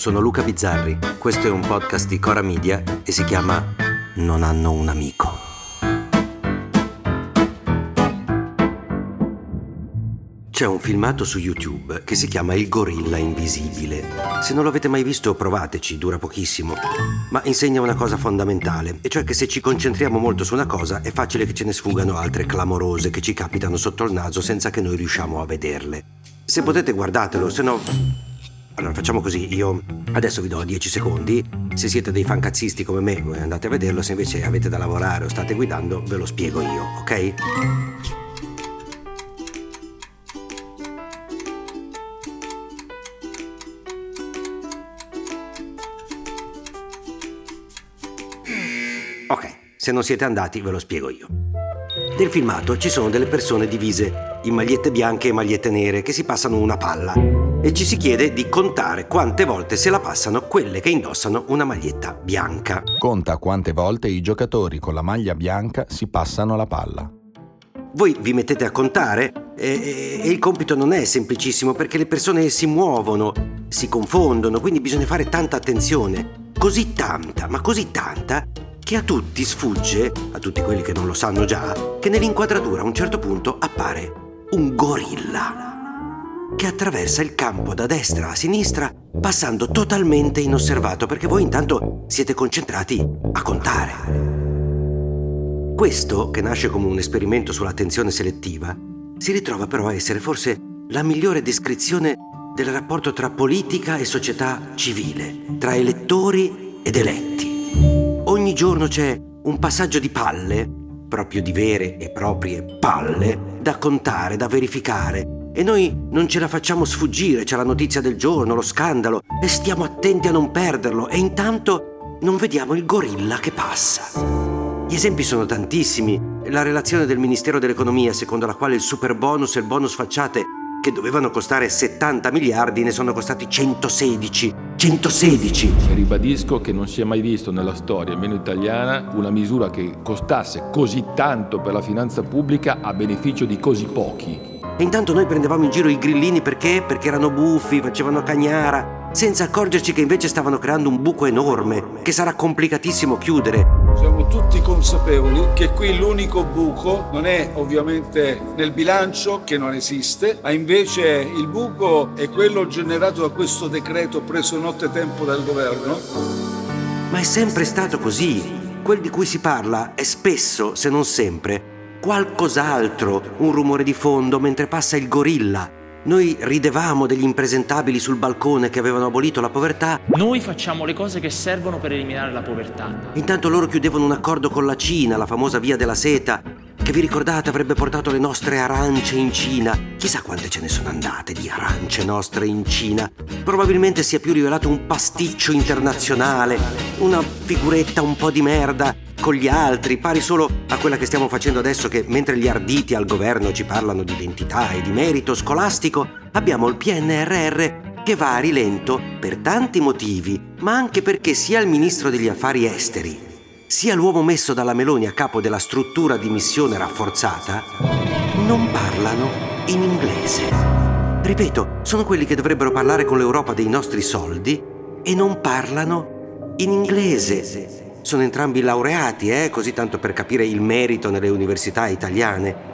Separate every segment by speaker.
Speaker 1: sono Luca Bizzarri, questo è un podcast di Cora Media e si chiama Non hanno un amico. C'è un filmato su YouTube che si chiama Il gorilla invisibile. Se non l'avete mai visto provateci, dura pochissimo, ma insegna una cosa fondamentale, e cioè che se ci concentriamo molto su una cosa è facile che ce ne sfugano altre clamorose che ci capitano sotto il naso senza che noi riusciamo a vederle. Se potete guardatelo, se no... Allora facciamo così, io adesso vi do 10 secondi, se siete dei fancazzisti come me andate a vederlo, se invece avete da lavorare o state guidando ve lo spiego io, ok? Ok, se non siete andati ve lo spiego io. Nel filmato ci sono delle persone divise in magliette bianche e magliette nere che si passano una palla e ci si chiede di contare quante volte se la passano quelle che indossano una maglietta bianca.
Speaker 2: Conta quante volte i giocatori con la maglia bianca si passano la palla.
Speaker 1: Voi vi mettete a contare e, il compito non è semplicissimo perché le persone si muovono, si confondono, quindi bisogna fare tanta attenzione. Così tanta, ma così tanta, che a tutti sfugge, a tutti quelli che non lo sanno già, che nell'inquadratura a un certo punto appare un gorilla che attraversa il campo da destra a sinistra passando totalmente inosservato perché voi intanto siete concentrati a contare. Questo, che nasce come un esperimento sull'attenzione selettiva, si ritrova però a essere forse la migliore descrizione del rapporto tra politica e società civile, tra elettori ed eletti. Ogni giorno c'è un passaggio di palle, proprio di vere e proprie palle, da contare, da verificare, e noi non ce la facciamo sfuggire, c'è la notizia del giorno, lo scandalo, e stiamo attenti a non perderlo, e intanto non vediamo il gorilla che passa. Gli esempi sono tantissimi. La relazione del Ministero dell'Economia, secondo la quale il super bonus e il bonus facciate, che dovevano costare 70 miliardi, ne sono costati 116. 116!
Speaker 3: E ribadisco che non si è mai visto nella storia, almeno italiana, una misura che costasse così tanto per la finanza pubblica a beneficio di così pochi.
Speaker 1: E intanto noi prendevamo in giro i grillini perché? Perché erano buffi, facevano cagnara, senza accorgerci che invece stavano creando un buco enorme, che sarà complicatissimo chiudere.
Speaker 4: Siamo tutti consapevoli che qui l'unico buco non è ovviamente nel bilancio, che non esiste, ma invece il buco è quello generato da questo decreto preso nottetempo dal governo.
Speaker 1: Ma è sempre stato così. Quel di cui si parla è spesso, se non sempre, qualcos'altro, un rumore di fondo mentre passa il gorilla, noi ridevamo degli impresentabili sul balcone che avevano abolito la povertà.
Speaker 5: Noi facciamo le cose che servono per eliminare la povertà.
Speaker 1: Intanto loro chiudevano un accordo con la Cina, la famosa via della seta, che vi ricordate avrebbe portato le nostre arance in Cina. Chissà quante ce ne sono andate di arance nostre in Cina. Probabilmente sia più rivelato un pasticcio internazionale, una figuretta un po' di merda con gli altri, pari solo a quella che stiamo facendo adesso che mentre gli arditi al governo ci parlano di identità e di merito scolastico, abbiamo il PNRR che va a rilento per tanti motivi, ma anche perché sia il ministro degli affari esteri, sia l'uomo messo dalla Meloni a capo della struttura di missione rafforzata, non parlano in inglese. Ripeto, sono quelli che dovrebbero parlare con l'Europa dei nostri soldi e non parlano in inglese. Sono entrambi laureati, eh, così tanto per capire il merito nelle università italiane.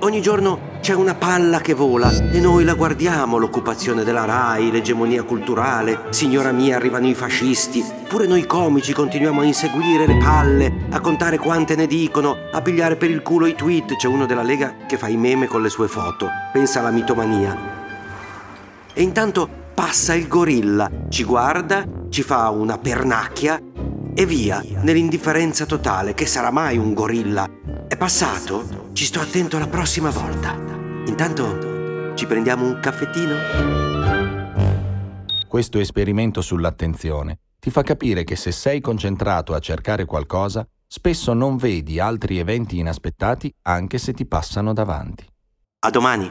Speaker 1: Ogni giorno c'è una palla che vola e noi la guardiamo, l'occupazione della RAI, l'egemonia culturale, signora mia arrivano i fascisti, pure noi comici continuiamo a inseguire le palle, a contare quante ne dicono, a pigliare per il culo i tweet, c'è uno della Lega che fa i meme con le sue foto, pensa alla mitomania. E intanto passa il gorilla, ci guarda, ci fa una pernacchia e via, nell'indifferenza totale, che sarà mai un gorilla. È passato? Ci sto attento la prossima volta. Intanto ci prendiamo un caffettino?
Speaker 2: Questo esperimento sull'attenzione ti fa capire che se sei concentrato a cercare qualcosa, spesso non vedi altri eventi inaspettati anche se ti passano davanti.
Speaker 1: A domani!